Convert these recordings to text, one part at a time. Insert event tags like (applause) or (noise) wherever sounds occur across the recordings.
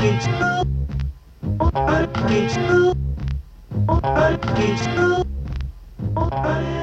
Thank you.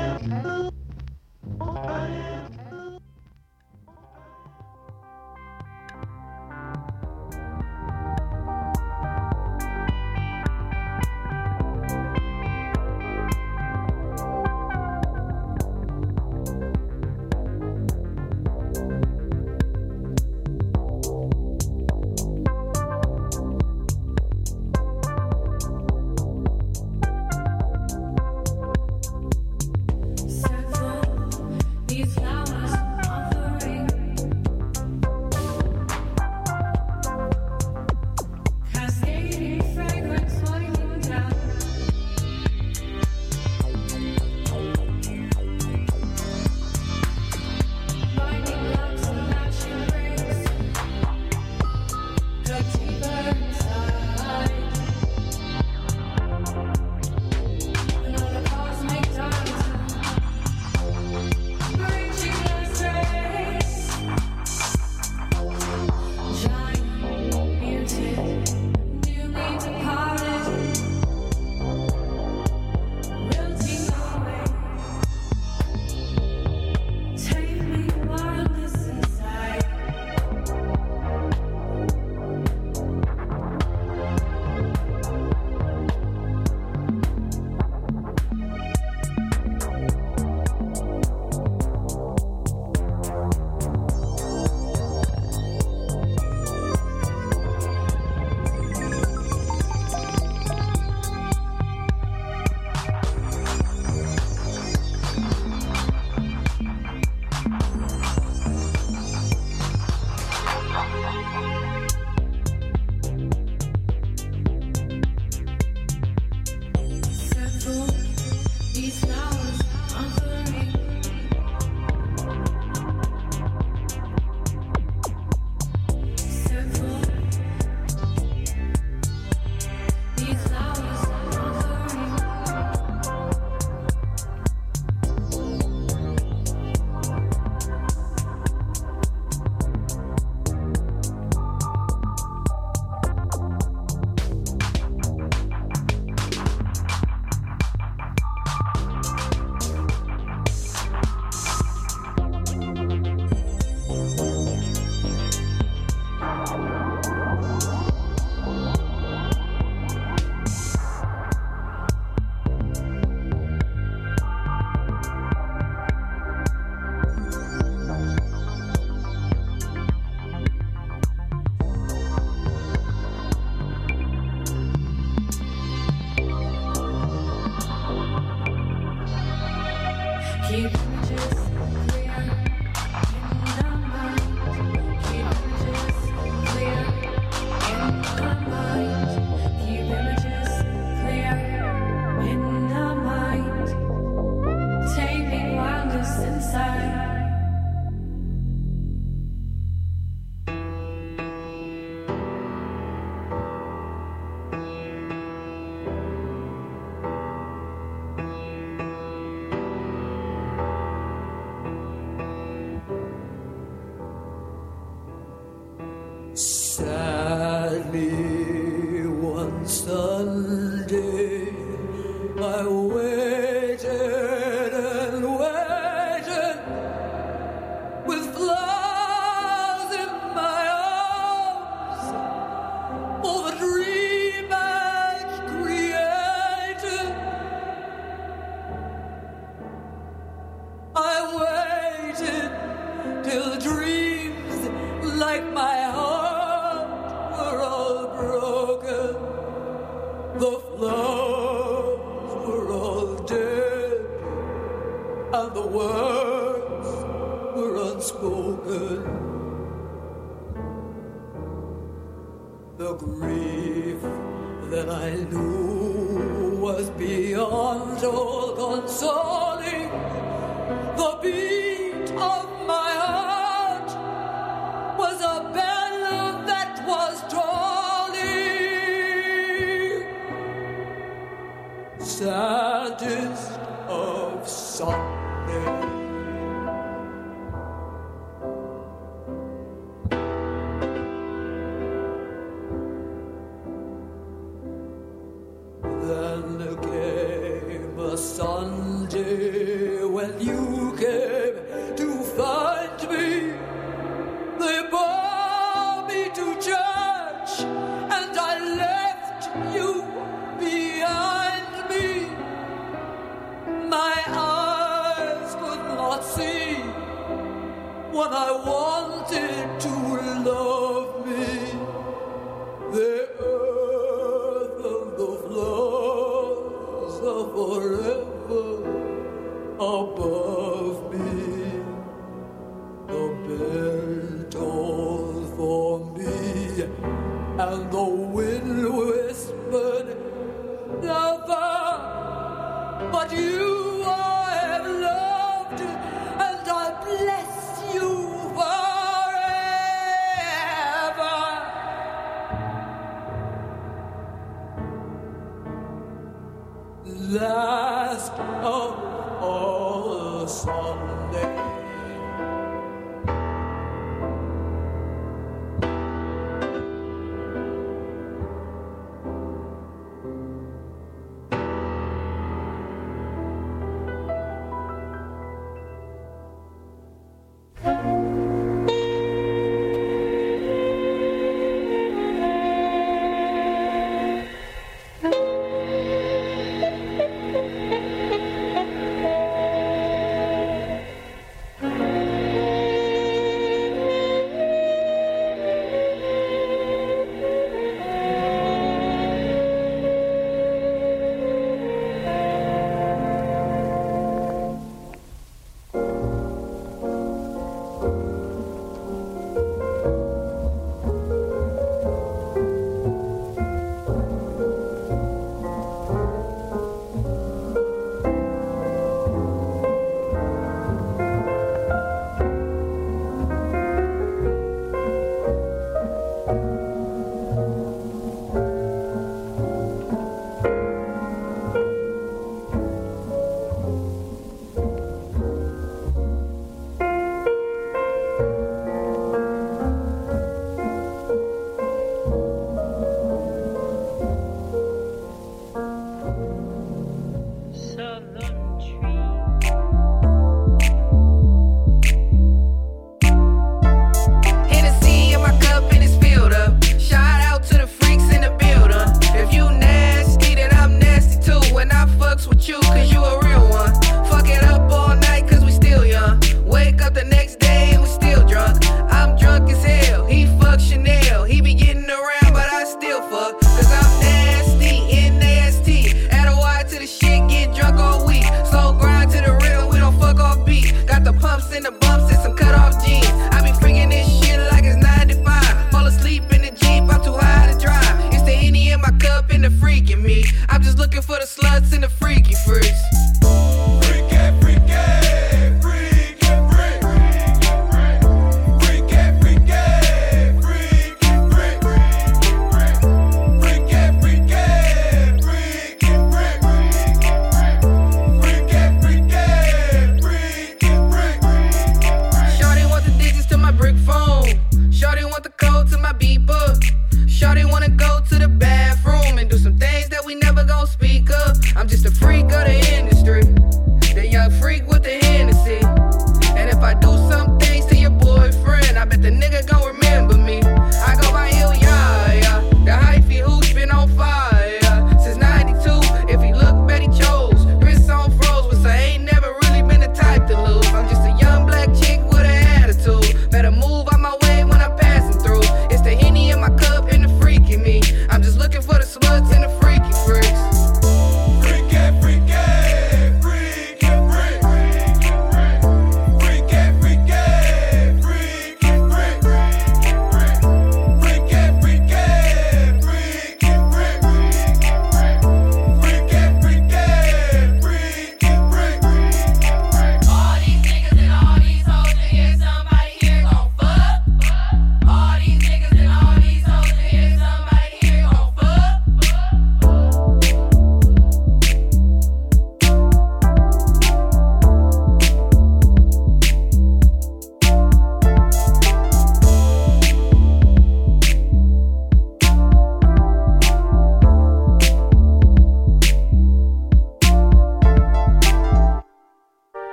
me once.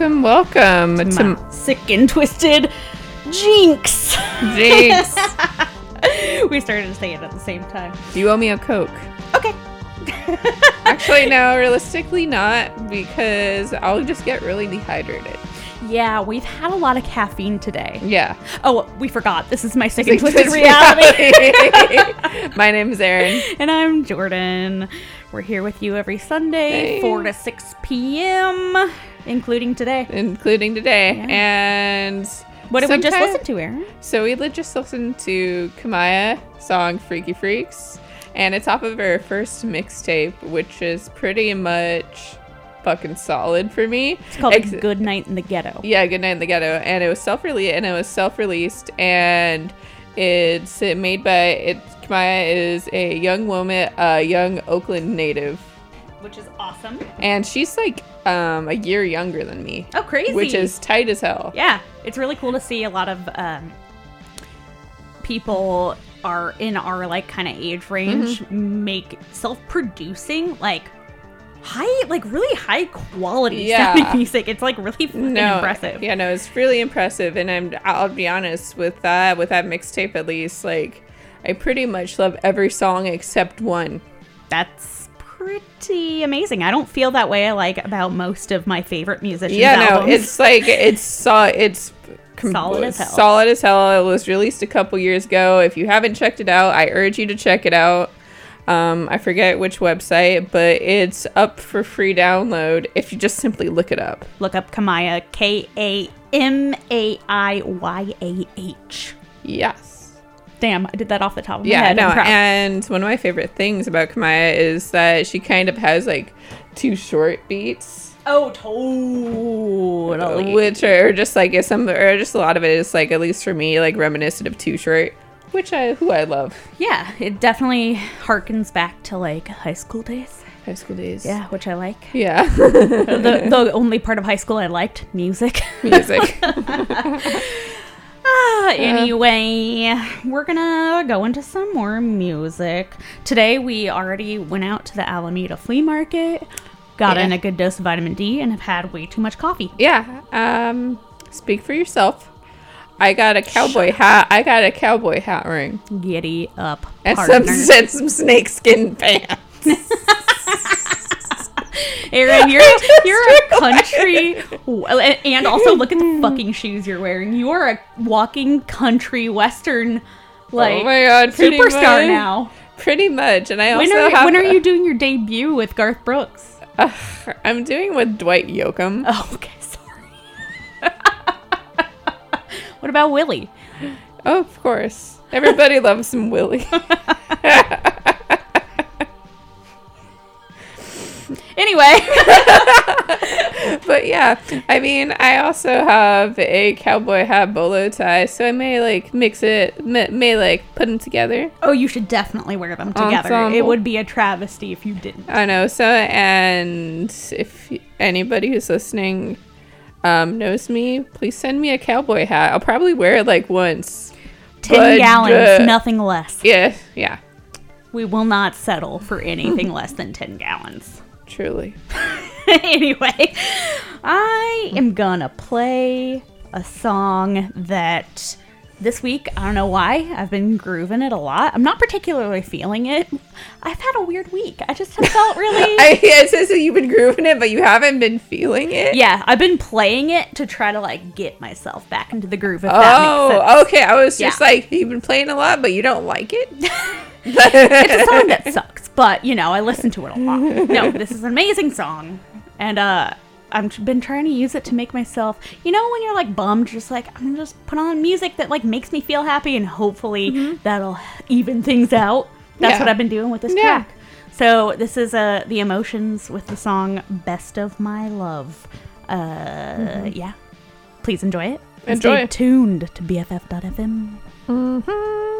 Welcome Welcome, to to my sick and twisted Jinx. Jinx. (laughs) we started to say it at the same time. you owe me a Coke. Okay. (laughs) Actually, no, realistically not, because I'll just get really dehydrated. Yeah, we've had a lot of caffeine today. Yeah. Oh, we forgot. This is my second twisted (laughs) reality. My name is Erin. and I'm Jordan. We're here with you every Sunday, Hey. 4 to 6 p.m., including today. including today. Yeah. And What did we just listen to, Erin? So we just listened to Kamaiyah song "Freaky Freaks," and it's off of her first mixtape, which is pretty much fucking solid for me. It's called Ex- Good Night in the Ghetto. Yeah, Good Night in the Ghetto, and it was self-released, and it was self-released, and it's made by it. Kamaiyah is a young woman, a young Oakland native, Which is awesome. and she's like um, a year younger than me, Oh, crazy. which is tight as hell. yeah, it's really cool to see a lot of um, people are in our like kind of age range Mm-hmm. make self-producing like high like really high quality Yeah. music it's like really fucking no, impressive Yeah, no, it's really impressive, and I'm. I'll be honest with that. With that mixtape, at least, like, I pretty much love every song except one. that's pretty amazing i don't feel that way like about most of my favorite musicians yeah, no, it's like it's so it's com- Solid as hell. Solid as hell. It was released a couple years ago. If you haven't checked it out, I urge you to check it out. Um, I forget which website, but it's up for free download if you just simply look it up. look up Kamaiyah k-a-m-a-i-y-a-h Yes. Damn i did that off the top of my Yeah, head no, and one of my favorite things about Kamaiyah is that she kind of has like Too Short beats, oh totally which are just like is some or just a lot of it is like at least for me like reminiscent of Too Short, which I who I love. Yeah, it definitely harkens back to like high school days. High school days. Yeah, which I like. Yeah. the the (laughs) only part of high school I liked music. Music. (laughs) (laughs) ah, anyway, we're gonna go into some more music. Today we already went out to the Alameda Flea Market, got Yeah. in a good dose of vitamin D, and have had way too much coffee. yeah. Um speak for yourself. I got a cowboy hat. I got a cowboy hat ring. Giddy up, And some, (laughs) and some snakeskin pants. (laughs) (laughs) Erin, you're you're a country, and also look at the (laughs) fucking shoes you're wearing. You are a walking country western, like oh my god, superstar much. now. Pretty much. And I When also are have when are you doing your debut with Garth Brooks? Ugh, (sighs) I'm doing with Dwight Yoakam. Oh, (laughs) okay, sorry. what about Willie? Oh, of course. Everybody loves some Willie. Anyway, (laughs) but yeah, I mean, I also have a cowboy hat bolo tie, so I may like mix it, may, may like put them together. oh, you should definitely wear them together. It would be a travesty if you didn't. I know. So, and if anybody who's listening um, knows me, please send me a cowboy hat. I'll probably wear it like once. Ten But, gallons, uh, nothing less. Yeah, yeah, We will not settle for anything less than ten gallons. Truly. (laughs) anyway, I am gonna play a song that this week, I don't know why, I've been grooving it a lot. I'm not particularly feeling it. I've had a weird week. I just have felt really. (laughs) I, it says that you've been grooving it, but you haven't been feeling it. yeah, I've been playing it to try to like get myself back into the groove. If that makes oh, sense. Oh, okay. I was just Yeah. like, you've been playing a lot, but you don't like it. (laughs) (laughs) it's a song that (laughs) sucks, but you know, I listen to it a lot. No, this is an amazing song, and uh, I've been trying to use it to make myself, you know, when you're like bummed, just like I'm gonna just put on music that like makes me feel happy, and hopefully that'll even things out. That's Yeah. what I've been doing with this Yeah. track. So this is uh the emotions with the song "Best of My Love." Uh, yeah, please enjoy it. And Enjoy. Stay tuned to BFF.fm. Doesn't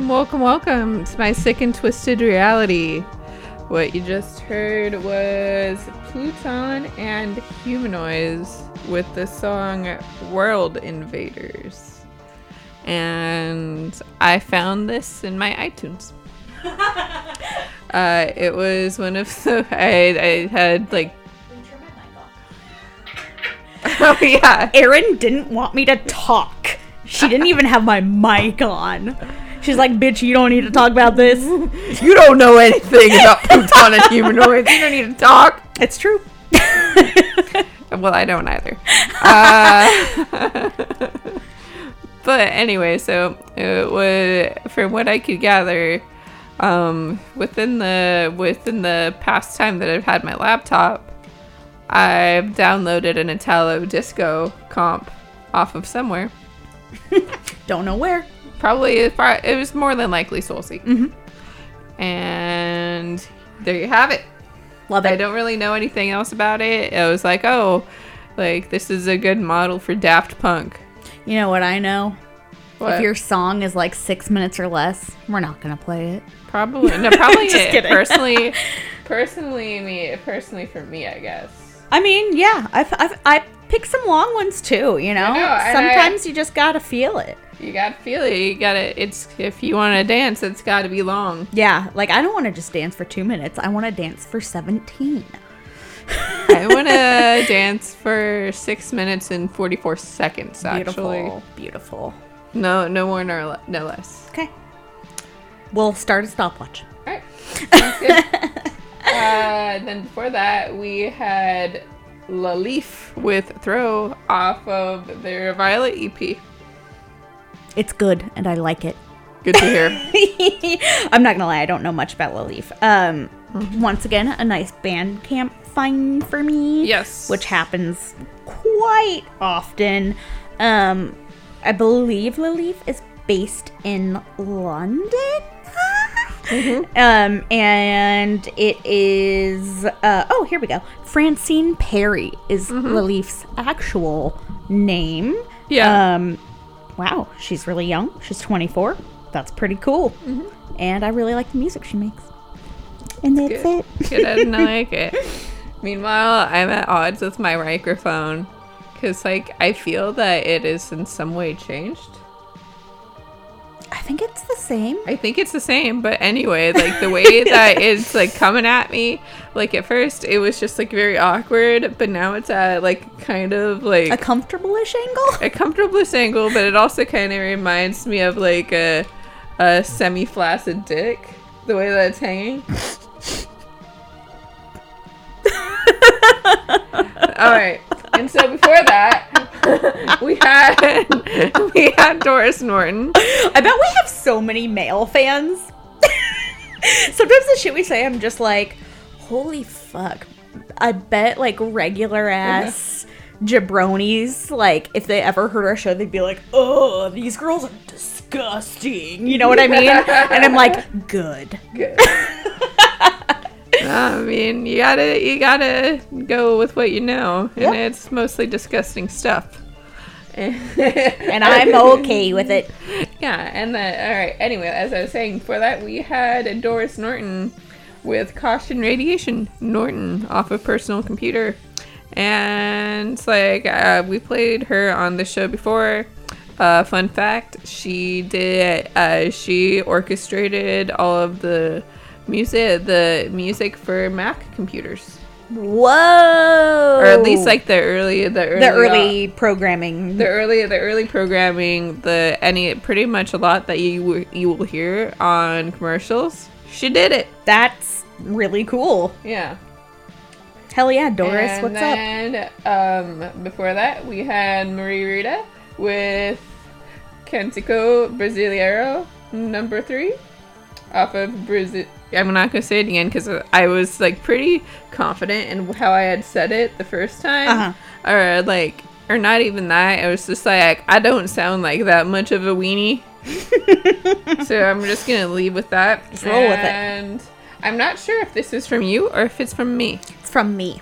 Welcome, welcome, welcome to my sick and twisted reality. What you just heard was Pluton and Humanoids with the song World Invaders. And I found this in my iTunes. (laughs) uh, it was one of the. I, I had like. (laughs) Oh, yeah. Erin didn't want me to talk. She didn't even have my mic on. She's like, bitch, you don't need to talk about this. (laughs) You don't know anything about (laughs) Pluton and humanoids. You don't need to talk. It's true. (laughs) Well, I don't either. Uh, but anyway, so it was from what I could gather, um, within the within the past time that I've had my laptop, I've downloaded an Italo disco comp off of somewhere. Don't know where. Probably it was more than likely Soulseek. Mm-hmm. And there you have it. Love it. I don't really know anything else about it. I was like, oh, like this is a good model for Daft Punk. You know what I know? What? If your song is like six minutes or less, we're not gonna play it. probably no, (laughs) probably Just it. kidding. personally, (laughs) personally me, personally for me, I guess. I mean, yeah, I've, I've I pick some long ones too. You know, know, and I- sometimes you just gotta feel it. You gotta feel it. You gotta. It's if you want to dance, it's got to be long. Yeah, like I don't want to just dance for two minutes. I want to dance for seventeen. I (laughs) want to dance for six minutes and forty four seconds. Actually, Beautiful, beautiful. no, no more, no, le- no less. Okay, we'll start a stopwatch. All right. Sounds good. (laughs) uh, then before that, we had La Leif with Throw off of their Violet EP. It's good, and I like it. Good to hear. (laughs) I'm not gonna lie, I don't know much about La Leif. Um, once again, a nice Bandcamp find for me. Yes. which happens quite often. Um, I believe La Leif is based in London. Um, and it is. Uh, oh, here we go. Francine Perry is La Leif's actual name. Yeah. Um, wow, she's really young. She's 24. That's pretty cool. And I really like the music she makes. And that's Good. it. Good, I didn't (laughs) like it. Meanwhile, I'm at odds with my microphone because, like, I feel that it is in some way changed. I think it's the same. I think it's the same, but anyway, like the way (laughs) that it's like coming at me, like at first it was just like very awkward, but now it's at like kind of like A comfortable-ish angle. a comfortable-ish angle, but it also kind of reminds me of like a, a semi flaccid dick, the way that it's hanging. (laughs) All right, and so before that, (laughs) we had (laughs) we had Doris Norton. I bet we have so many male fans. (laughs) Sometimes the shit we say, I'm just like, holy fuck. I bet like regular ass jabronis, like if they ever heard our show, they'd be like, oh, these girls are disgusting. You know what I mean? and I'm like, good. Good. I mean, you gotta you gotta go with what you know, and Yep. it's mostly disgusting stuff. (laughs) And I'm okay with it. Yeah, and then all right. Anyway, as I was saying, for that we had Doris Norton with Caution Radiation Norton off of Personal Computer, and it's like uh, we played her on the show before. Uh, fun fact: she did uh, she orchestrated all of the music the music for Mac computers, Whoa. or at least like the early the early, the early programming. the early the early programming the any pretty much a lot that you you will hear on commercials she did it That's really cool. yeah Hell yeah, Doris, and what's up? then um before that we had Maria Rita with cantico brasileiro number three off of brazil i'm not gonna say it again because i was like pretty confident in how i had said it the first time Uh-huh. or like or not even that. I was just like, I don't sound like that much of a weenie. (laughs) so I'm just gonna leave with that. Just roll with it. And I'm not sure if this is from you or if it's from me. It's from me.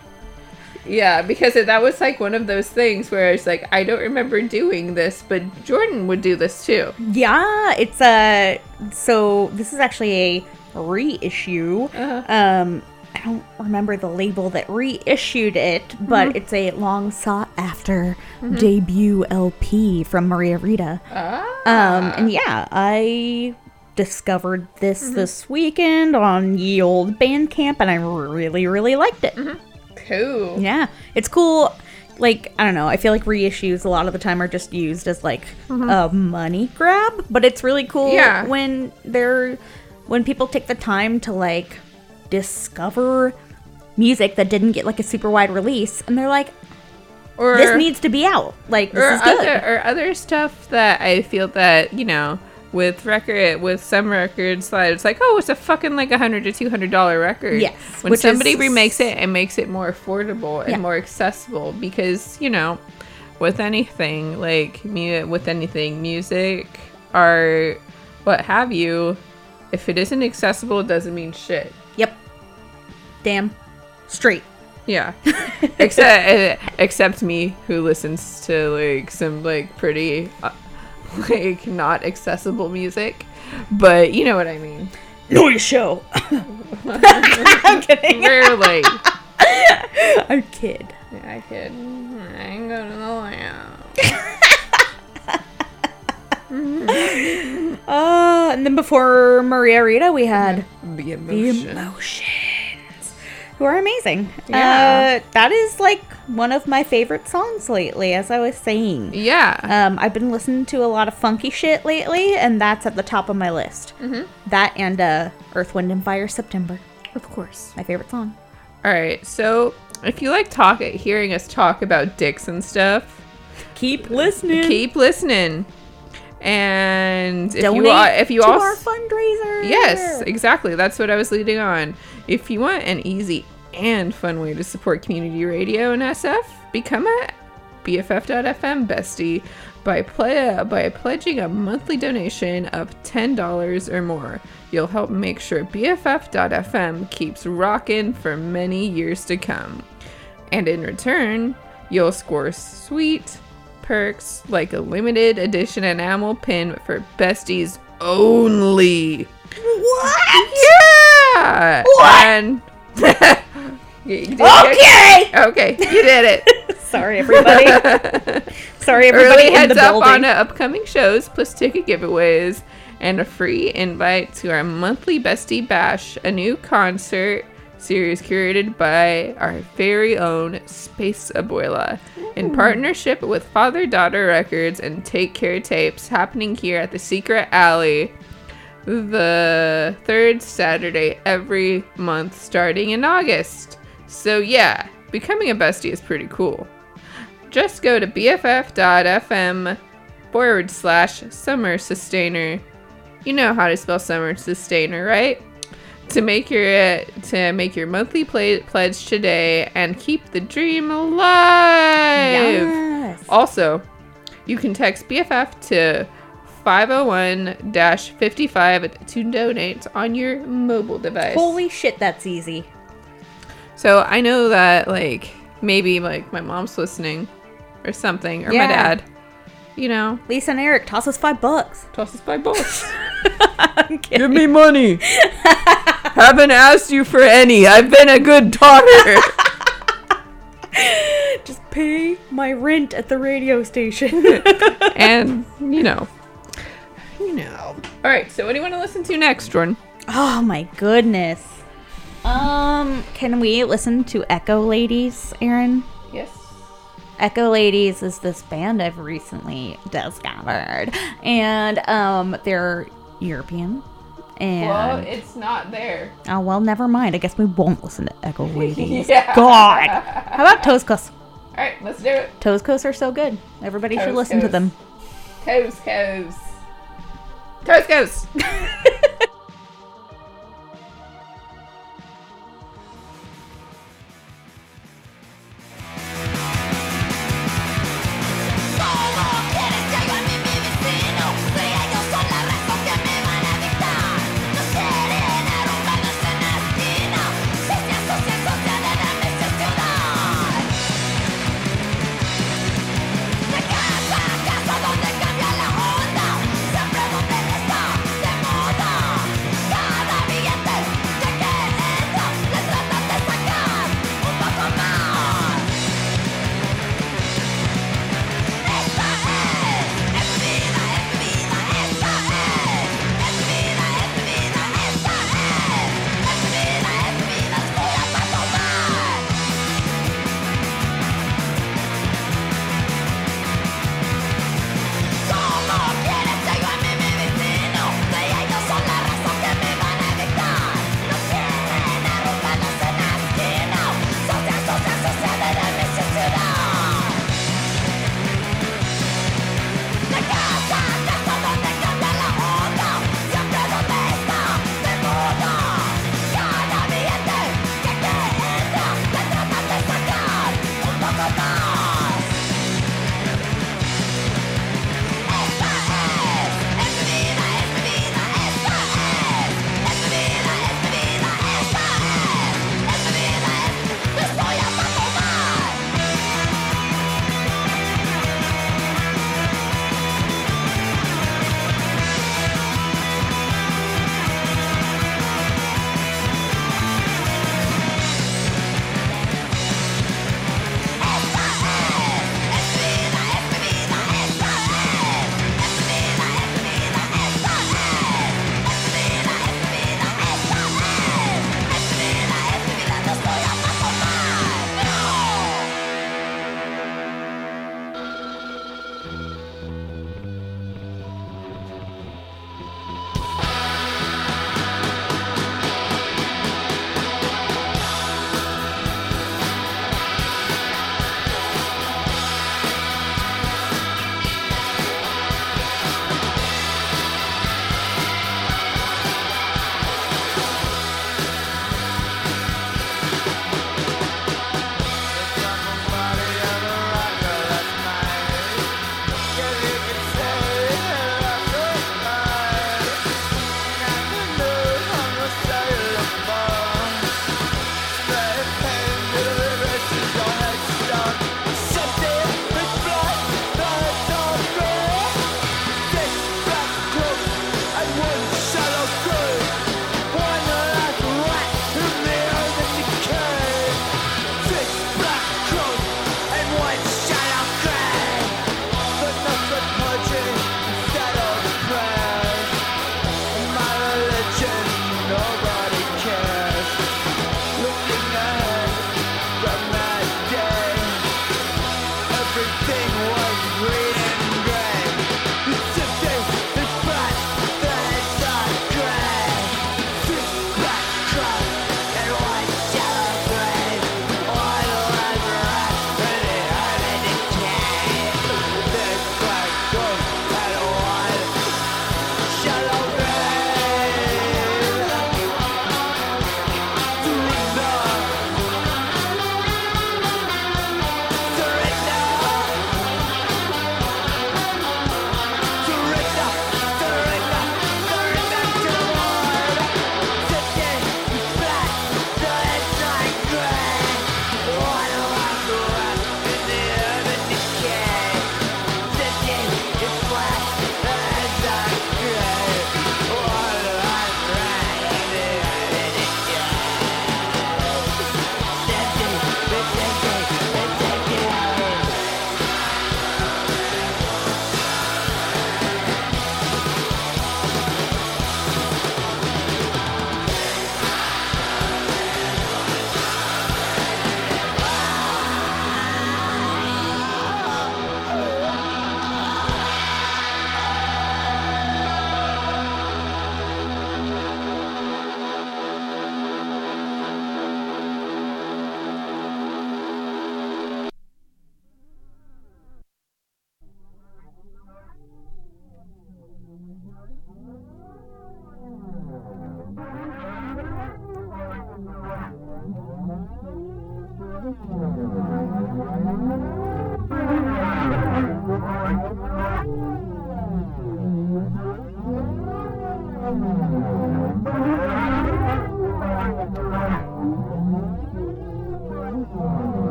Yeah, because that was like one of those things where it's like I don't remember doing this, but Jordan would do this too. Yeah, it's a. So this is actually a reissue. Uh-huh. Um, I don't remember the label that reissued it, but Mm-hmm. it's a long sought after debut LP from Maria Rita. Ah. Um, and yeah, I discovered this Mm-hmm. this weekend on ye old Bandcamp, and I really, really liked it. Mm-hmm. Cool. Yeah, it's cool. Like I don't know, I feel like reissues a lot of the time are just used as like a money grab, but it's really cool Mm-hmm. Yeah. when they're when people take the time to like discover music that didn't get like a super wide release, and they're like, Or this needs to be out. Like this or is good. other or other stuff that I feel that you know with record with some records that it's like oh it's a fucking like a hundred to two hundred dollar record. Yes, When somebody is- remakes it and makes it more affordable and Yeah. more accessible because you know with anything like mu- with anything music art what have you if it isn't accessible it doesn't mean shit. Yep. Damn. Straight. Yeah. (laughs) except except me who listens to like some like pretty uh, (laughs) like not accessible music. But you know what I mean. Noise show. (laughs) I'm kidding. Rarely. I kid. I kid. I ain't go to the lab. (laughs) Uh, and then before Maria Rita, we had The the. Emotions, who are amazing. Yeah. Uh, that is like one of my favorite songs lately, as I was saying. Yeah. Um, I've been listening to a lot of funky shit lately, and that's at the top of my list. Mm-hmm. That and uh, Earth, Wind, and Fire September. of course. My favorite song. All right. So if you like talk hearing us talk about dicks and stuff, Keep listening. keep listening. And if Donate you are, if you to also our fundraiser. Yes, exactly. That's what I was leading on. If you want an easy and fun way to support community radio and SF, become a BFF.FM bestie by ple- by pledging a monthly donation of $10 or more. You'll help make sure BFF.FM keeps rocking for many years to come. And in return, you'll score sweet perks like a limited edition enamel pin for besties only. What? Yeah. What? And (laughs) Okay. Okay, you did it. (laughs) Sorry, everybody. (laughs) Sorry, everybody Early heads up building. on upcoming shows, plus ticket giveaways, and a free invite to our monthly Bestie Bash, a new concert series curated by our very own Space Abuela in partnership with Father Daughter Records and Take Care Tapes, happening here at the Secret Alley the third Saturday every month starting in August. So, yeah, becoming a bestie is pretty cool. Just go to bff.fm forward slash summer sustainer. You know how to spell summer sustainer, right? To make your to make your monthly play, pledge today and keep the dream alive. Yes. Also, you can text BFF to 501-55 to donate on your mobile device. Holy shit, that's easy. So I know that like maybe like my mom's listening or something or Yeah. my dad. You know, Lisa and Eric, toss us five bucks. toss us five bucks. (laughs) Give me money. (laughs) Haven't asked you for any. I've been a good daughter. (laughs) Just pay my rent at the radio station. and you know, you know. All right. So what do you want to listen to next, Jordan? oh my goodness. Um, can we listen to Echo Ladies, Erin? Echo Ladies is this band I've recently discovered, and um, they're European. And Well, it's not there. oh well, never mind. I guess we won't listen to Echo (laughs) Ladies. Yeah. God, how about Tozcos? All right, let's do it. Tozcos are so good. Everybody should Toes listen to them. Toes, toes. Toes, toes. (laughs)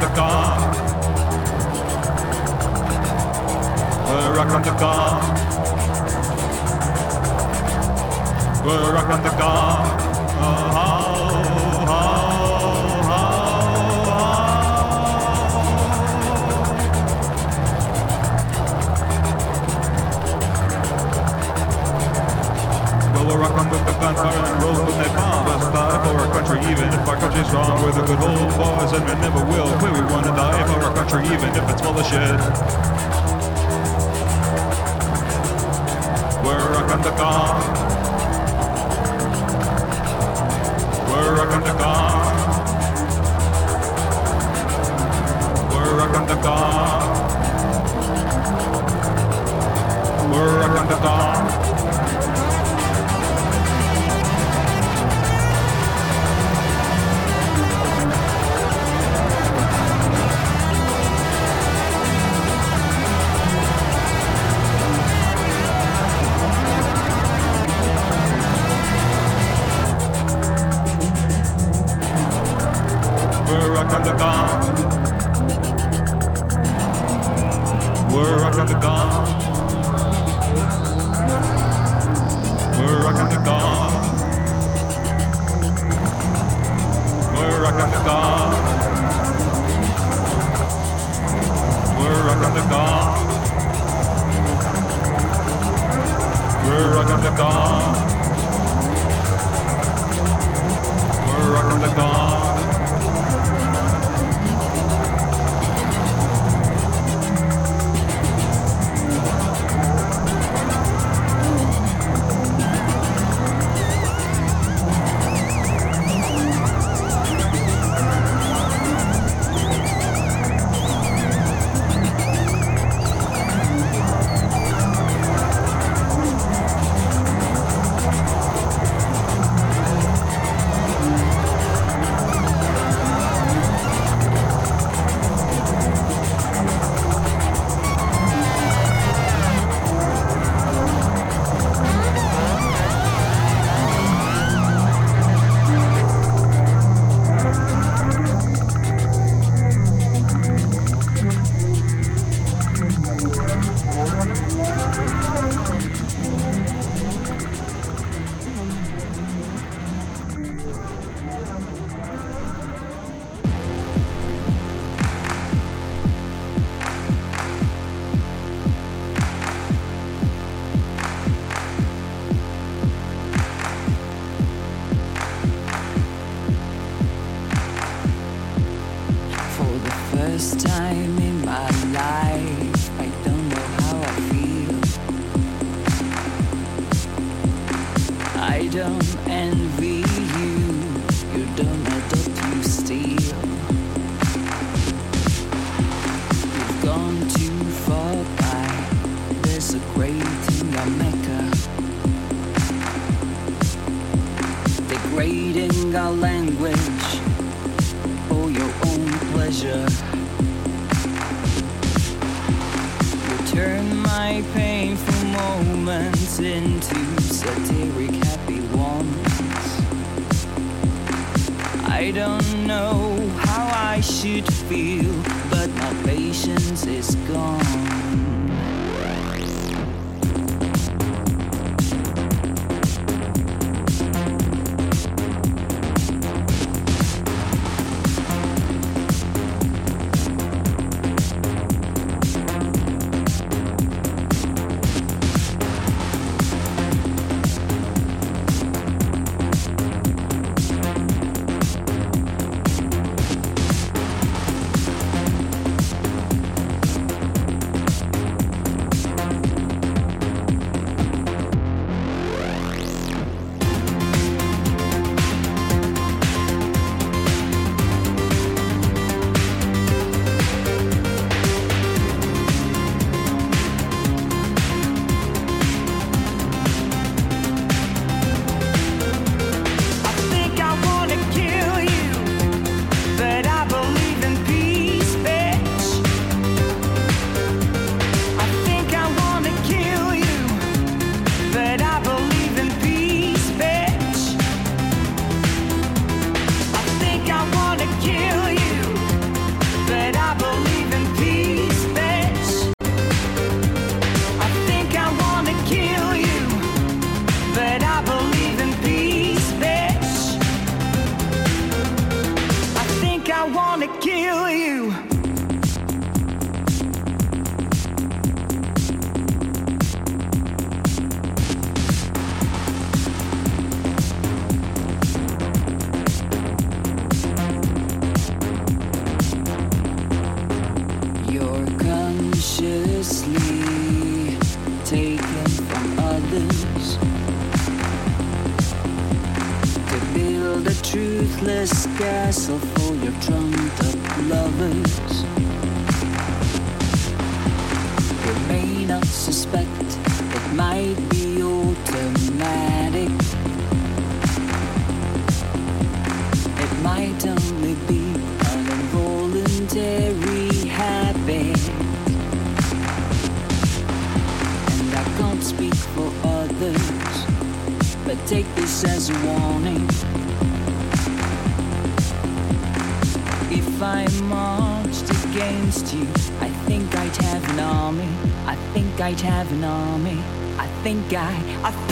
the gun We're rocking the gong. We're rocking the gong. We're rocking the gong. We're rocking the gong. We're rocking the gong. I think I,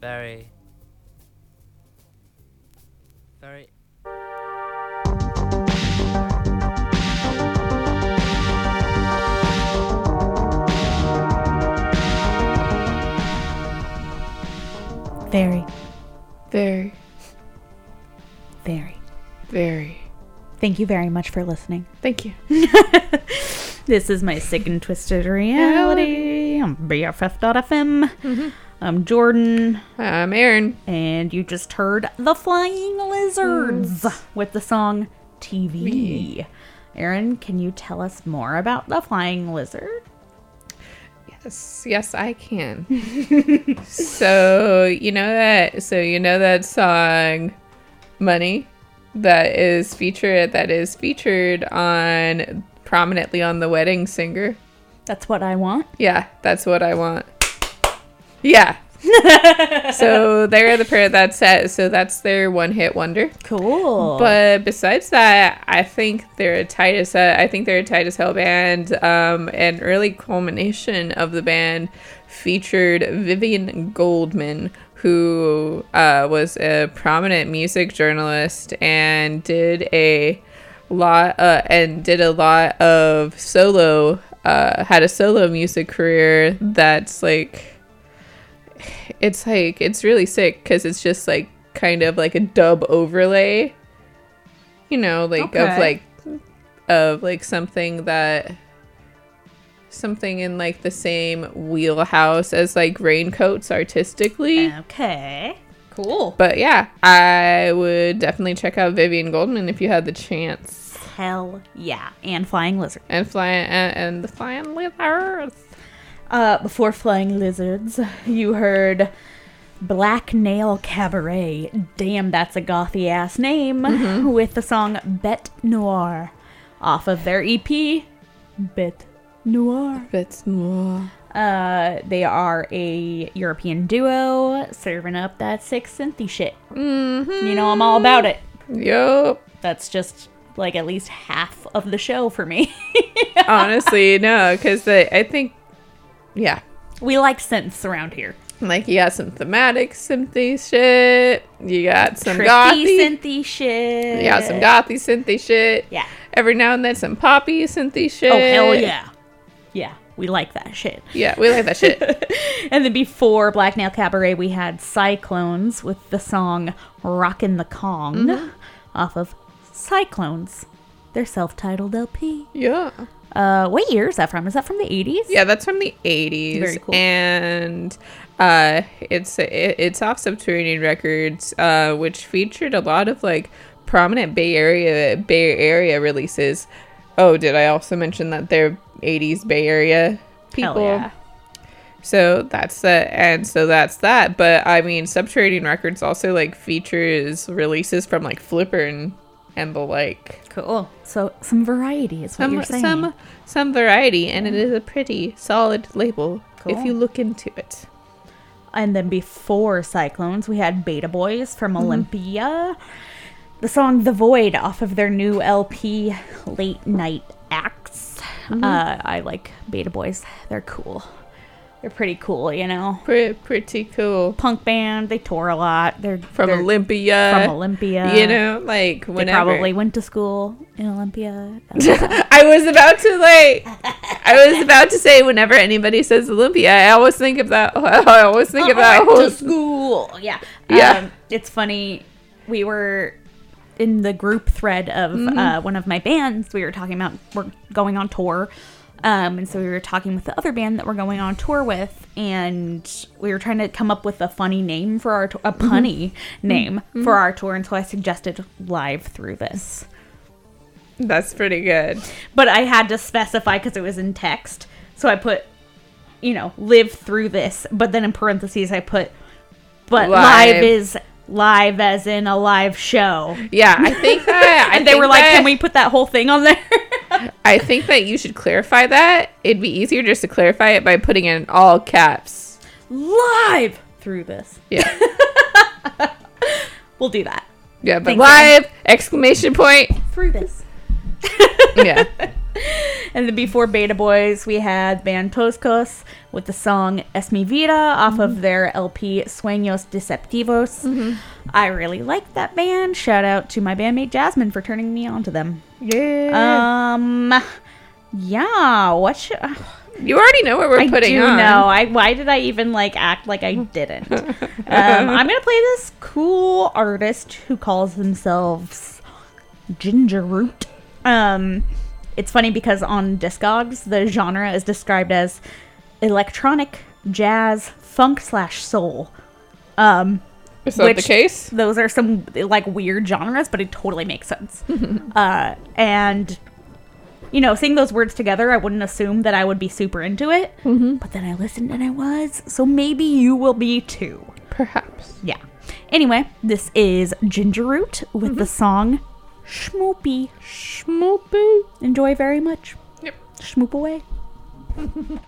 Very. Very. Very, Very, very. very. Thank you very much for listening. Thank you. (laughs) This is my sick and twisted reality on BFF.fm. (laughs) I'm Jordan, I'm Erin. and you just heard The Flying Lizards with the song TV. Erin, can you tell us more about The Flying Lizard? Yes, yes, I can. (laughs) so you know that. So you know that song, "Money," that is featured. That is featured on prominently on the Wedding Singer. That's what I want. Yeah, that's what I want. Yeah. (laughs) so they're the pair that set. So that's their one-hit wonder. Cool. But besides that, I think they're a tight as I think they're a tight as hell band. Um, an early culmination of the band featured Vivien Goldman, who uh, was a prominent music journalist and did a lot uh, and did a lot of solo. Uh, had a solo music career that's like it's like it's really sick because it's just like kind of like a dub overlay you know like of like of like something that something in like the same wheelhouse as like raincoats artistically okay. Cool. but yeah i would definitely check out vivien goldman if you had the chance Hell yeah. And Flying Lizard. and flying and, and the flying lizards Uh, before Flying Lizards, you heard Black Nail Cabaret. Damn, that's a gothy ass name. Mm-hmm. With the song Bête Noire off of their EP, Bête Noire. That's more. Uh, they are a European duo serving up that sick synthy shit. Mm-hmm. You know, I'm all about it. Yup. That's just like at least half of the show for me. (laughs) Honestly, no, because I think, yeah, we like synths around here. like you got some thematic synthy shit. You got some Trippy gothy. synthy shit. you got some gothy synthy shit. Yeah. Every now and then some poppy synthy shit. Oh hell yeah. Yeah, we like that shit. Yeah, we like that shit. (laughs) And then before Black Nail Cabaret, we had Psyclones with the song Rockin' the Cong Mm-hmm. off of Psyclones, their self titled LP. yeah. Uh, what year is that from? Is that from the 80s? Yeah, that's from the 80s. Very cool. And uh, it's it, it's off Subterranean Records, uh, which featured a lot of like prominent Bay Area Bay Area releases. Oh, did I also mention that they're 80s Bay Area Hell people? yeah. So that's that, and so that's that. But I mean, Subterranean Records also like features releases from like Flipper and and the like. Cool. So some variety is what Some you're saying. some some variety, and it is a pretty solid label if you look into it. And then before Psyclones, we had Beta Boys from Mm-hmm. Olympia. The song The Void off of their new LP, Late Night Acts. Mm-hmm. Uh, I like Beta Boys. They're cool. They're pretty cool, you know. Pretty pretty cool. Punk band. They tour a lot. They're From they're Olympia. From Olympia. You know, like They probably went to school in Olympia. (laughs) I was about to like. I was about to say whenever anybody says Olympia, I always think of that. (laughs) I always think of that went whole. to school. Yeah. Yeah. Um, it's funny. We were in the group thread of Mm-hmm. uh, one of my bands. We were talking about we're going on tour. Um, and so we were talking with the other band that we're going on tour with, and we were trying to come up with a funny name for our tour, a Mm-hmm. punny name for our tour. And so I suggested live through this, That's pretty good. but I had to specify because it was in text. So I put, you know, live through this, but then in parentheses I put, but live, Live. is live as in a live show. Yeah, I think that. I (laughs) And they were like, that- "Can we put that whole thing on there?" I think that you should clarify that. It'd be easier just to clarify it by putting in all caps. live through this. Yeah. (laughs) We'll do that Yeah, but Thanks, live exclamation point. through this. (laughs) Yeah. (laughs) And then before Beta Boys, we had band Tozcos with the song Es Mi Vida off of mm-hmm. their LP Sueños Deceptivos. Mm-hmm. I really like that band. Shout out to my bandmate Jasmine for turning me on to them. Yeah. Um, yeah. What should you already know what we're I putting do on. know? I why did I even like act like I didn't? (laughs) um, I'm gonna play this cool artist who calls themselves Ginger Root. Um, it's funny because on Discogs the genre is described as electronic, jazz, funk slash soul. Um, Is that the which- case? those are some like weird genres, but it totally makes sense. (laughs) uh, and you know, seeing those words together, I wouldn't assume that I would be super into it. But then I listened and I was. So maybe you will be too. Perhaps. Yeah. Anyway, this is Ginger Root with the song Schmoopy. Schmoopy. Enjoy very much. Yep. Schmoop away. (laughs)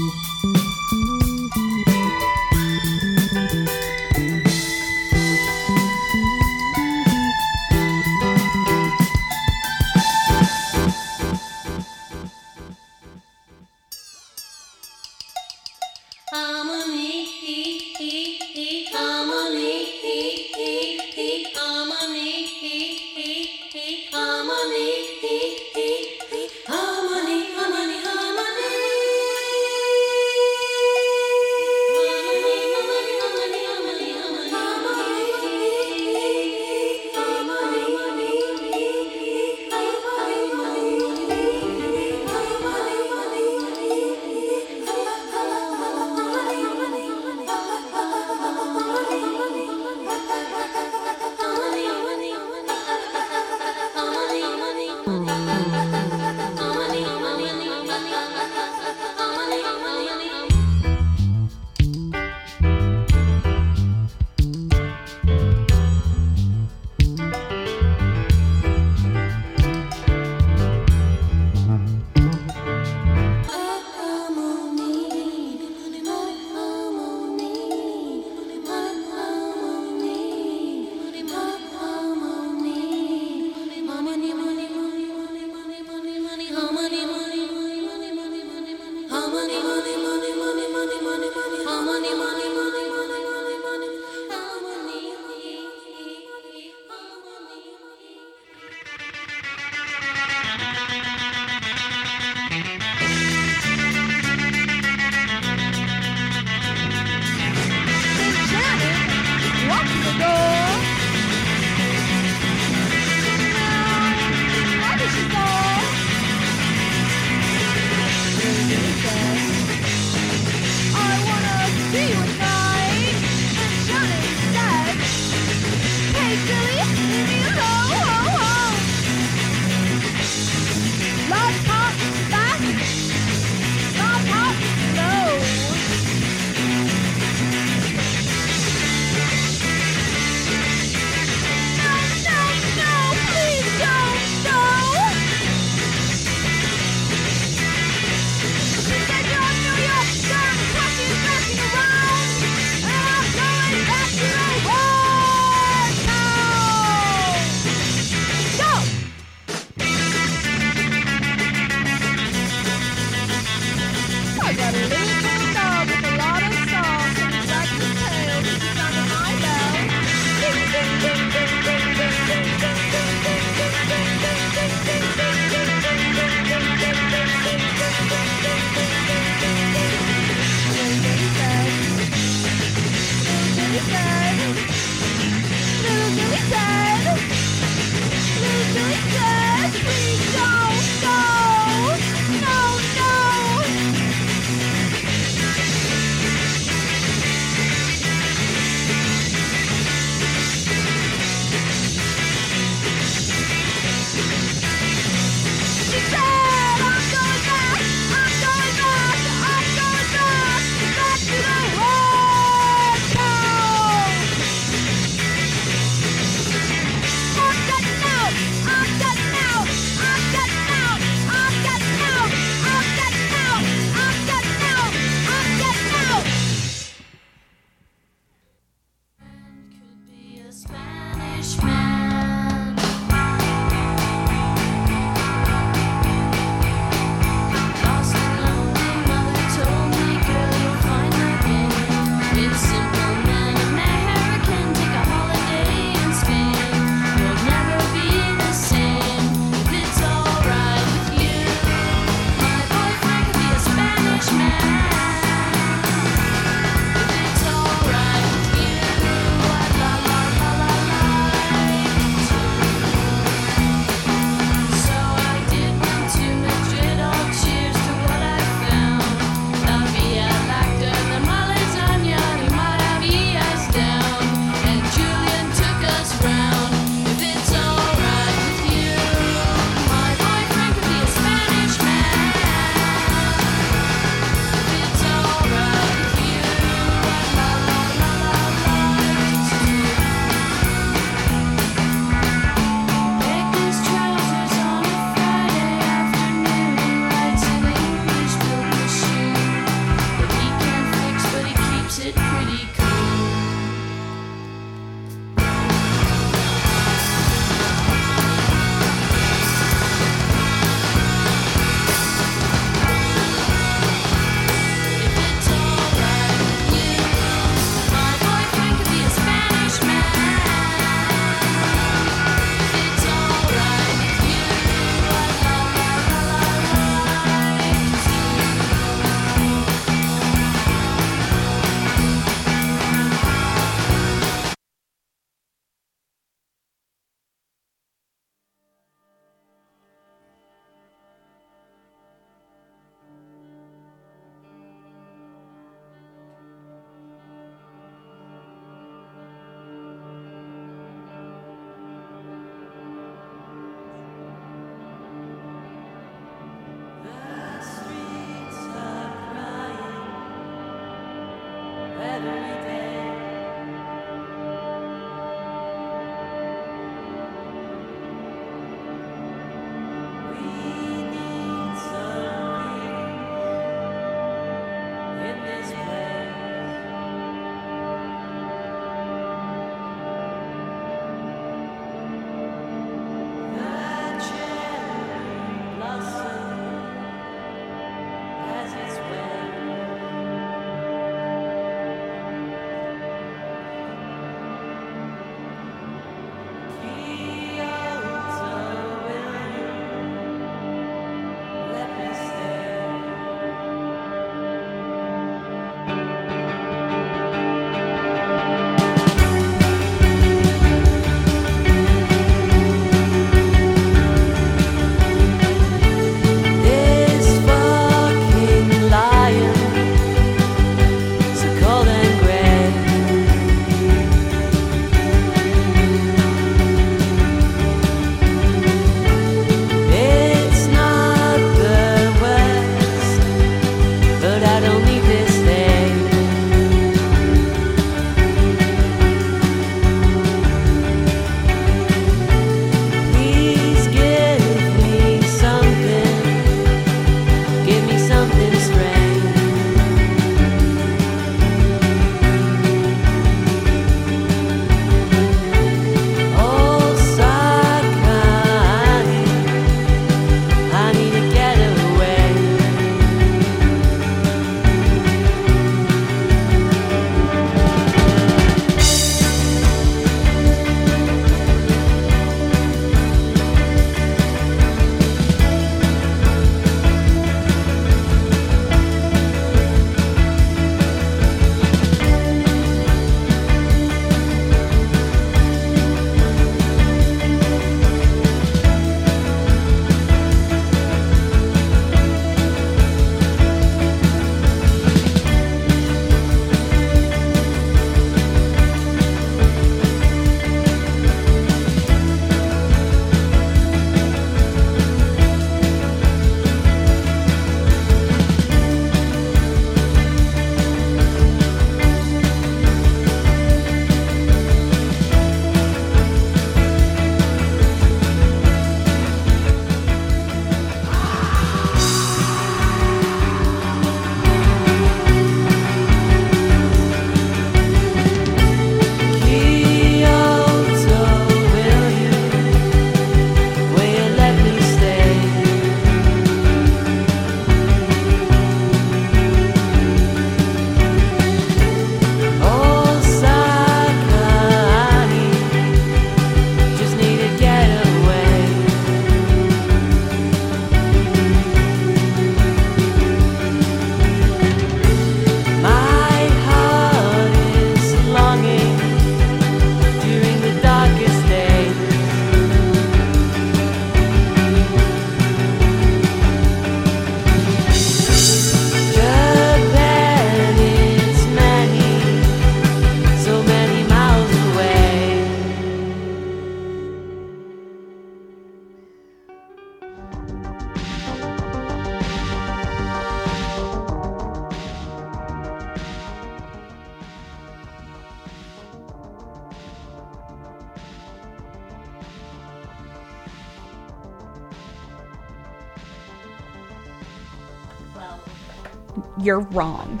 you're wrong.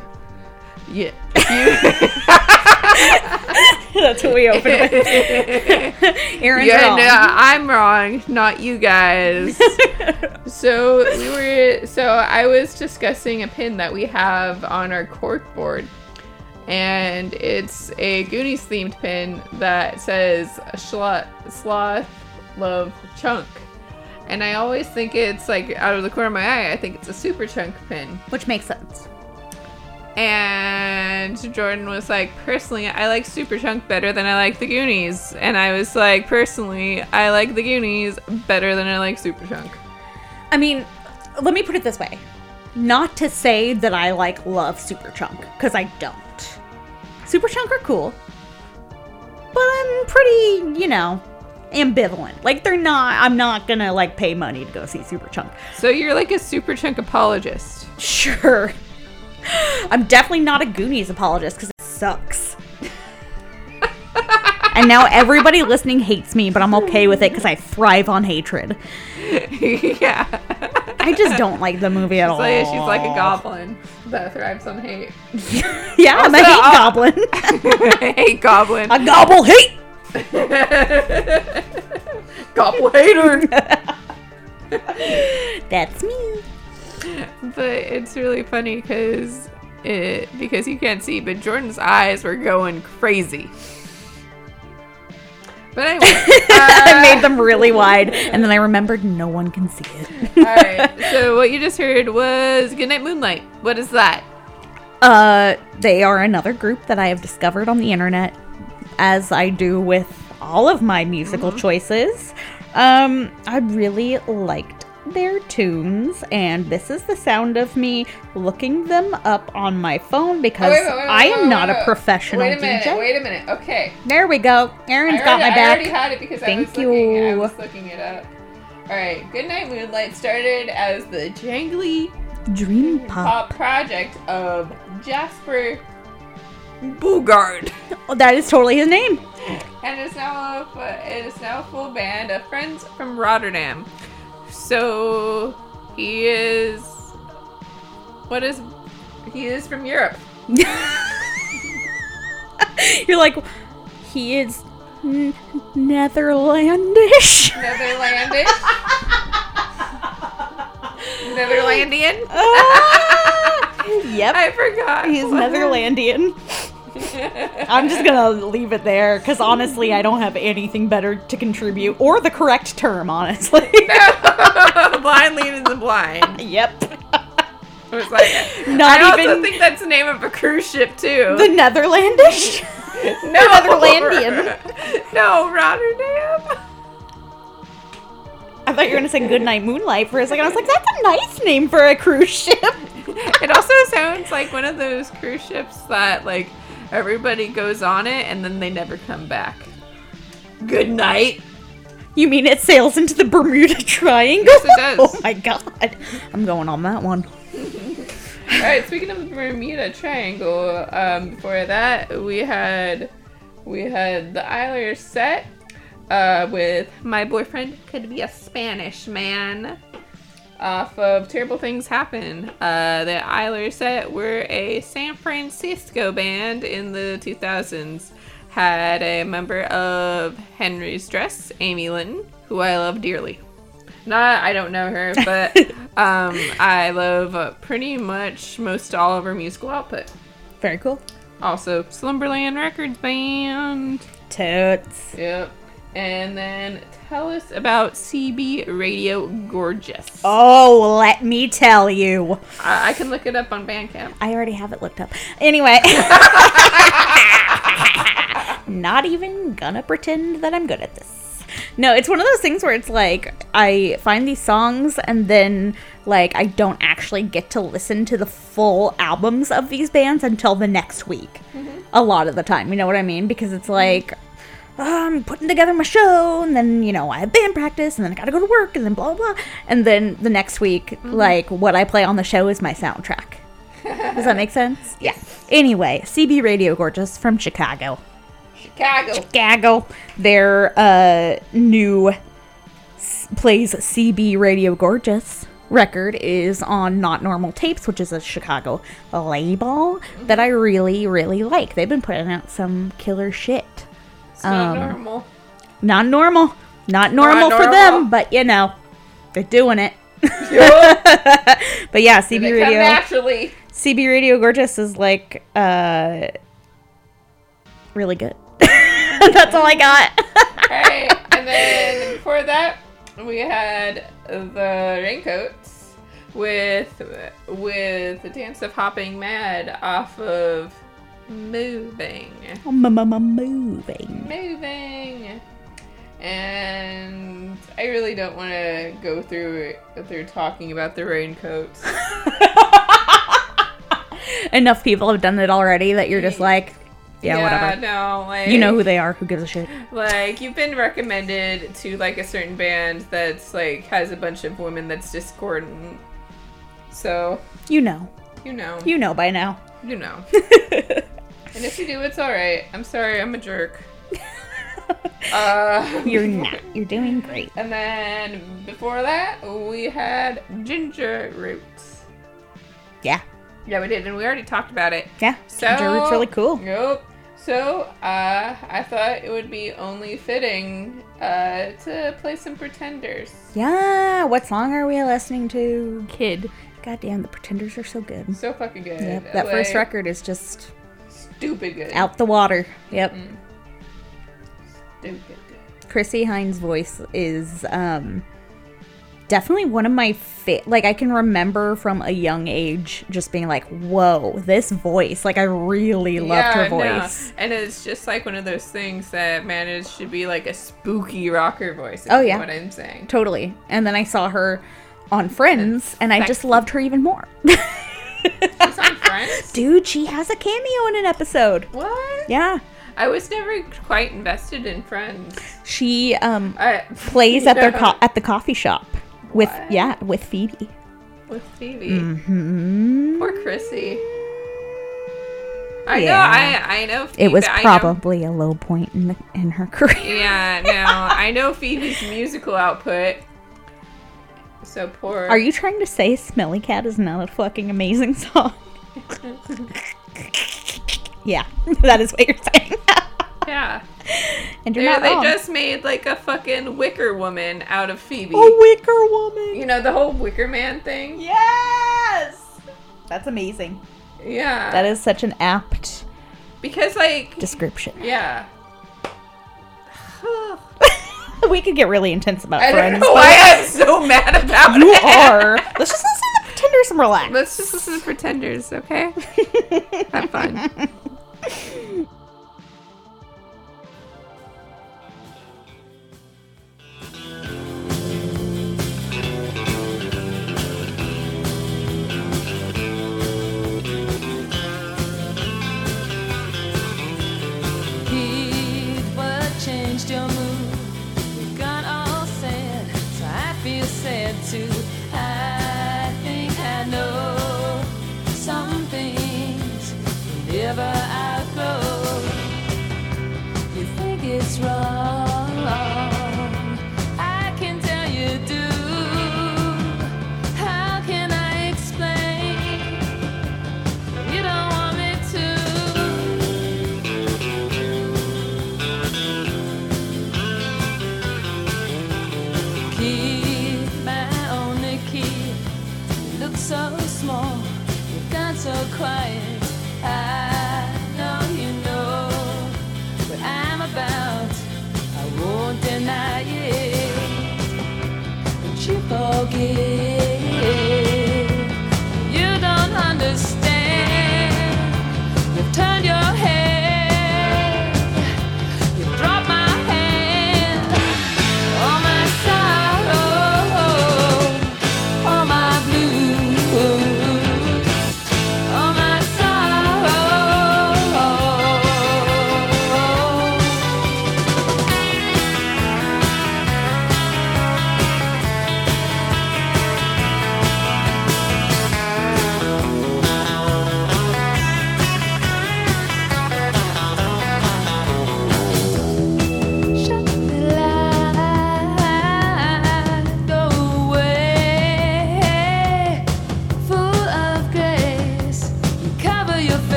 Yeah. (laughs) That's what we open with. (laughs) Erin's yeah, wrong. no, I'm wrong, not you guys. (laughs) so we were so I was discussing a pin that we have on our cork board. And it's a Goonies themed pin that says sloth love chunk. And I always think it's like out of the corner of my eye, I think it's a super chunk pin. Which makes sense. And Jordan was like, personally, I like Super Chunk better than I like the Goonies. And I was like, personally, I like the Goonies better than I like Super Chunk. I mean, let me put it this way. Not to say that I like love Super Chunk, because I don't. Super Chunk are cool. But I'm pretty, you know, ambivalent. Like they're not I'm not gonna like pay money to go see Super Chunk. So you're like a Super Chunk apologist. (laughs) Sure. I'm definitely not a Goonies apologist because it sucks. (laughs) and now everybody listening hates me, but I'm okay with it because I thrive on hatred. yeah. I just don't like the movie at all. So yeah, she's like a goblin that thrives on hate. (laughs) Yeah, I'm a Also, hate uh, goblin. (laughs) hate goblin. a gobble hate. Gobble hater. That's me. (laughs) but it's really funny because it because you can't see, but Jordan's eyes were going crazy. But (laughs) anyway, I made them really wide, and then I remembered no one can see it. (laughs) all right. So what you just heard was "Goodnight Moonlight." What is that? Uh, they are another group that I have discovered on the internet, as I do with all of my musical choices. Um, I really liked their tunes, and this is the sound of me looking them up on my phone because wait, wait, wait, I am not a professional Wait a minute. DJ. Wait a minute. Okay. There we go. Erin's I got already, my I back. already had it because I Thank was looking. I you. was looking it up. All right. Goodnight Moonlight started as the jangly Dream pop. pop project of Jasper Boogard. (laughs) Oh, that is totally his name. and it's now a, it is now a full band of friends from Rotterdam. So he is what is he is from Europe. (laughs) You're like, he is n- Netherlandish. Netherlandish. (laughs) Netherlandian. Ah. (laughs) yep. I forgot. He's Netherlandian. I'm just gonna leave it there because honestly, I don't have anything better to contribute or the correct term, honestly. (laughs) blind leading the blind. yep. (laughs) It was like Not I also even think that's the name of a cruise ship too. the Netherlandish. (laughs) no, Netherlandian. No, Rotterdam. I thought you were gonna say Goodnight Moonlight for a second. I was like, that's a nice name for a cruise ship. It also sounds like one of those cruise ships that like everybody goes on it and then they never come back. Good night. You mean it sails into the Bermuda (laughs) Triangle? Yes, it does. (laughs) Oh my god. I'm going on that one. (laughs) All right. Speaking of the Bermuda Triangle, um, before that we had we had the Aislers set uh, with my boyfriend could be a Spaceman off of Terrible Things Happen. Uh, the Aislers set were a San Francisco band in the 2000s. Had a member of Henry's Dress, Amy Linton, who I love dearly. Not, I don't know her, (laughs) but um, I love pretty much most all of her musical output. Very cool. Also, Slumberland Records Band. Totes. Yep. And then tell us about CB Radio Gorgeous. Oh, let me tell you. I, I can look it up on Bandcamp. I already have it looked up. Anyway. (laughs) Not even gonna pretend that I'm good at this. No, it's one of those things where it's like I find these songs and then like I don't actually get to listen to the full albums of these bands until the next week. Mm-hmm. A lot of the time, you know what I mean? Because it's like "Oh, I'm putting together my show, and then you know I have band practice, and then I gotta go to work, and then blah blah, blah. and then the next week, mm-hmm. like what I play on the show is my soundtrack. Does that make sense? (laughs) Yeah. Anyway, CB Radio Gorgeous from Chicago. Chicago. Chicago. Their uh, new s- plays CB Radio Gorgeous record is on Not Normal Tapes, which is a Chicago label that mm-hmm. I really, really like. They've been putting out some killer shit. It's not Um, normal. Not normal. Not normal for normal. them, but you know, they're doing it. (laughs) but yeah, CB They Radio. naturally. CB Radio Gorgeous is like uh really good. (laughs) That's all I got. all right, And (laughs) then before that, we had the raincoats with with the dance of hopping mad off of moving. Moving. Moving. And I really don't want to go through through talking about the raincoats. (laughs) Enough people have done it already that you're just like, yeah, whatever. No, like You know who they are. Who gives a shit? Like you've been recommended to like a certain band that's like has a bunch of women that's discordant. So You know. you know. You know by now. You know. (laughs) and if you do, it's alright. I'm sorry, I'm a jerk. uh, (laughs) You're not. You're doing great. and then before that, we had ginger roots. Yeah. Yeah, we did, and we already talked about it. Yeah. So Ginger root's really cool. Nope. So uh, I thought it would be only fitting uh, to play some Pretenders. Yeah. What song are we listening to? Kid. Goddamn, the Pretenders are so good. So fucking good. Yep. That first record is just Stupid good. out the water. Yep. Mm. Stupid good. Chrissie Hynde's voice is um definitely one of my fa- like I can remember from a young age just being like, "Whoa, this voice!" Like I really loved her no. voice. And it's just like one of those things that managed to be like a spooky rocker voice. if Oh yeah, what I'm saying. totally. And then I saw her on Friends, and I just loved her even more. (laughs) She's on Friends. (laughs) Dude, she has a cameo in an episode. What? Yeah, I was never quite invested in Friends. she um I, plays at their (laughs) co- at the coffee shop with What? yeah with Phoebe. with Phoebe. hmm Poor Chrissy. I Yeah. know. I I know. Phoebe, It was I know- probably a low point in the, in her (laughs) career. yeah. No, I know Phoebe's musical output. So poor. Are you trying to say Smelly Cat is not a fucking amazing (laughs) song? yeah, (laughs) that is what you're saying. (laughs) Yeah. and you're They, not they wrong. just made like a fucking Wicker Woman out of Phoebe. a Wicker Woman. You know the whole Wicker Man thing. Yes, that's amazing. Yeah. That is such an apt because like description. yeah. We could get really intense about I don't friends. know why I'm so mad about you it. are. (laughs) Let's just listen to Pretenders and relax. Let's just listen to Pretenders, okay? (laughs) Have fun. Heed what changed your mood. Sad too. I think I oh, know some things never outgrow.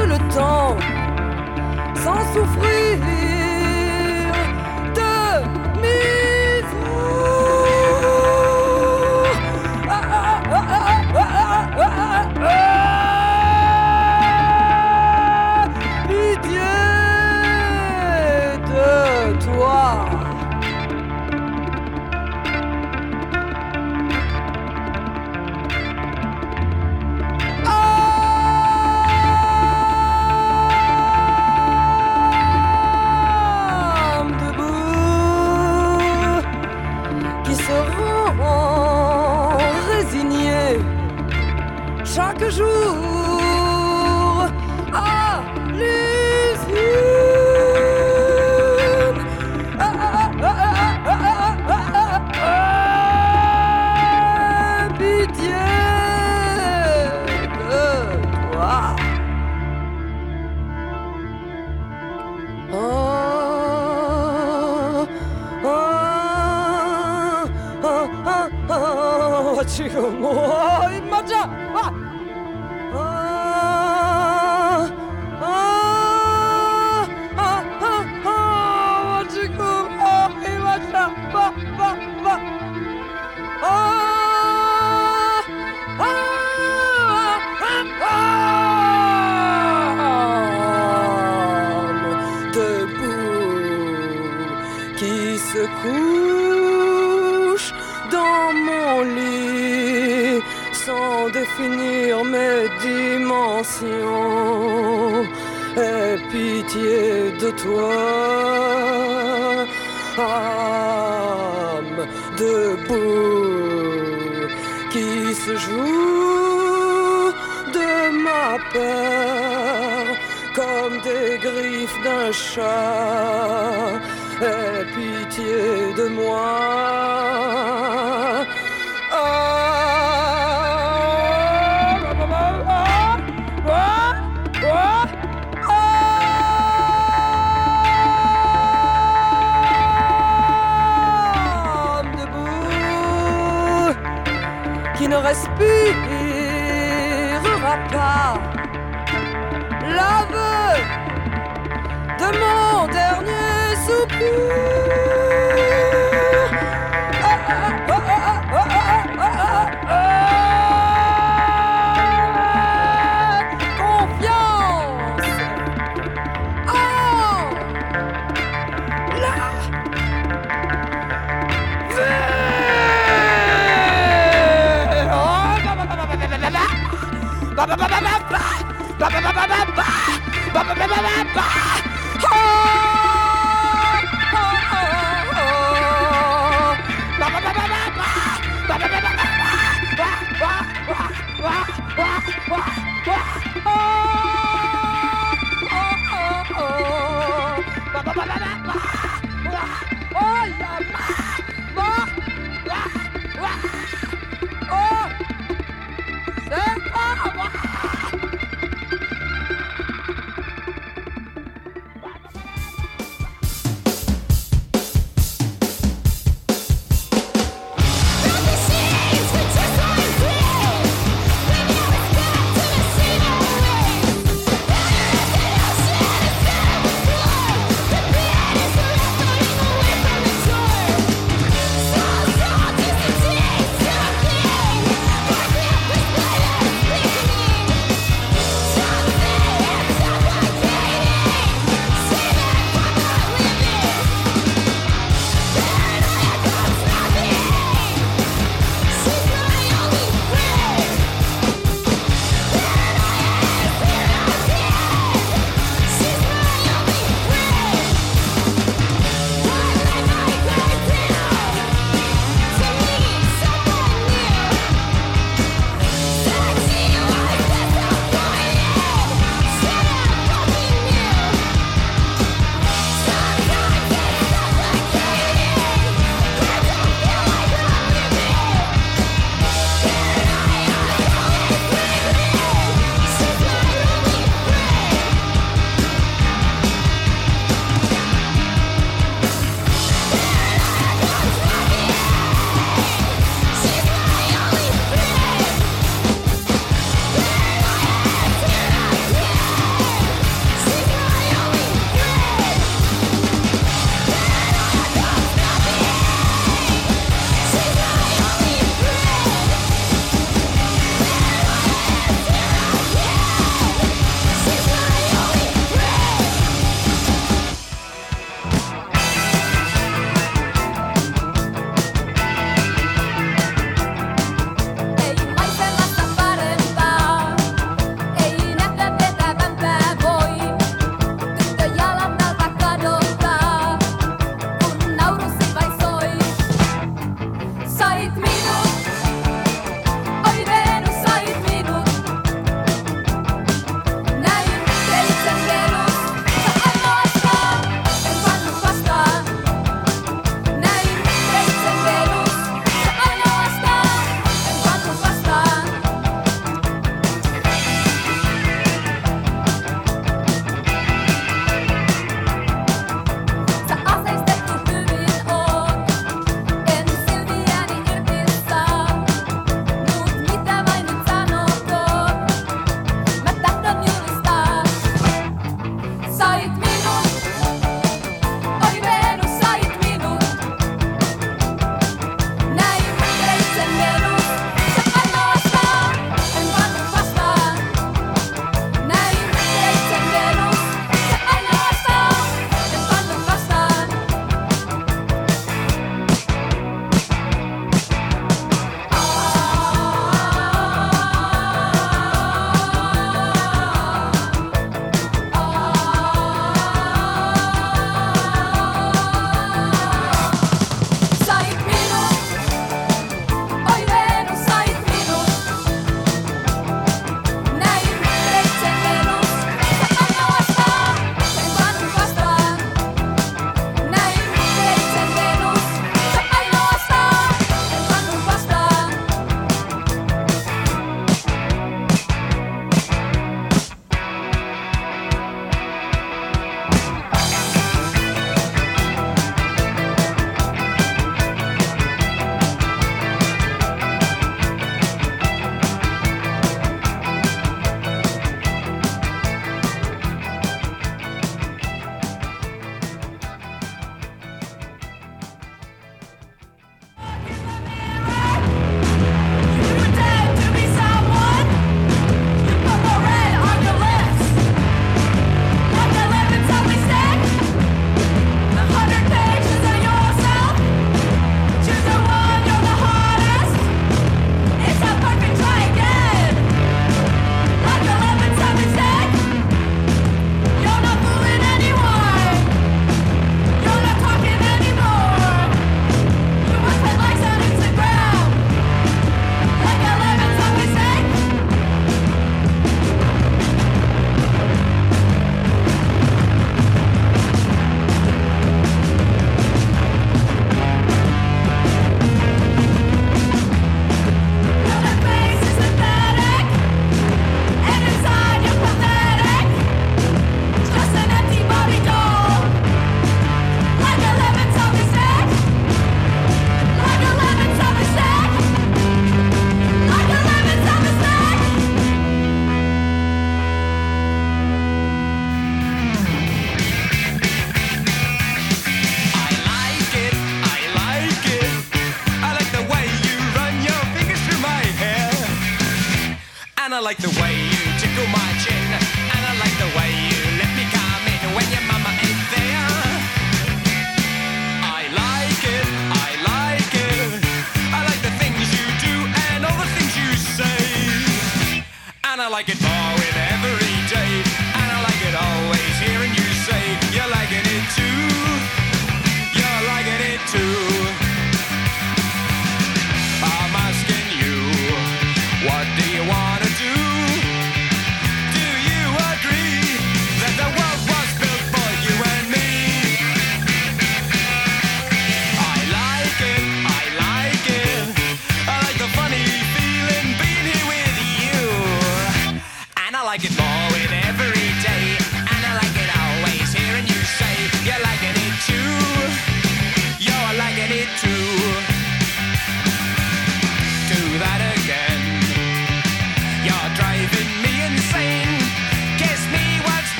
Le temps sans souffrir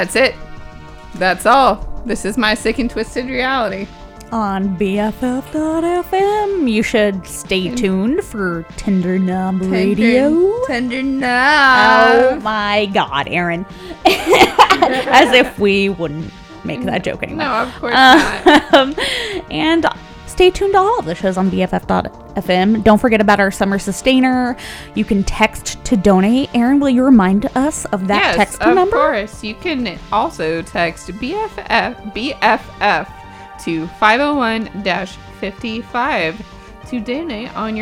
that's it. That's all. This is my sick and twisted reality. On BFF.FM, you should stay tuned for Tender Knob Radio. Tender knob. Oh my god, Erin. (laughs) As if we wouldn't make that joke anymore. No, of course not. Um, (laughs) and stay tuned to all of the shows on BFF.fm. Don't forget about our summer sustainer. You can text to donate. Erin, will you remind us of that yes, text of number? Of course. You can also text BFF BFF to 501-55 to donate on your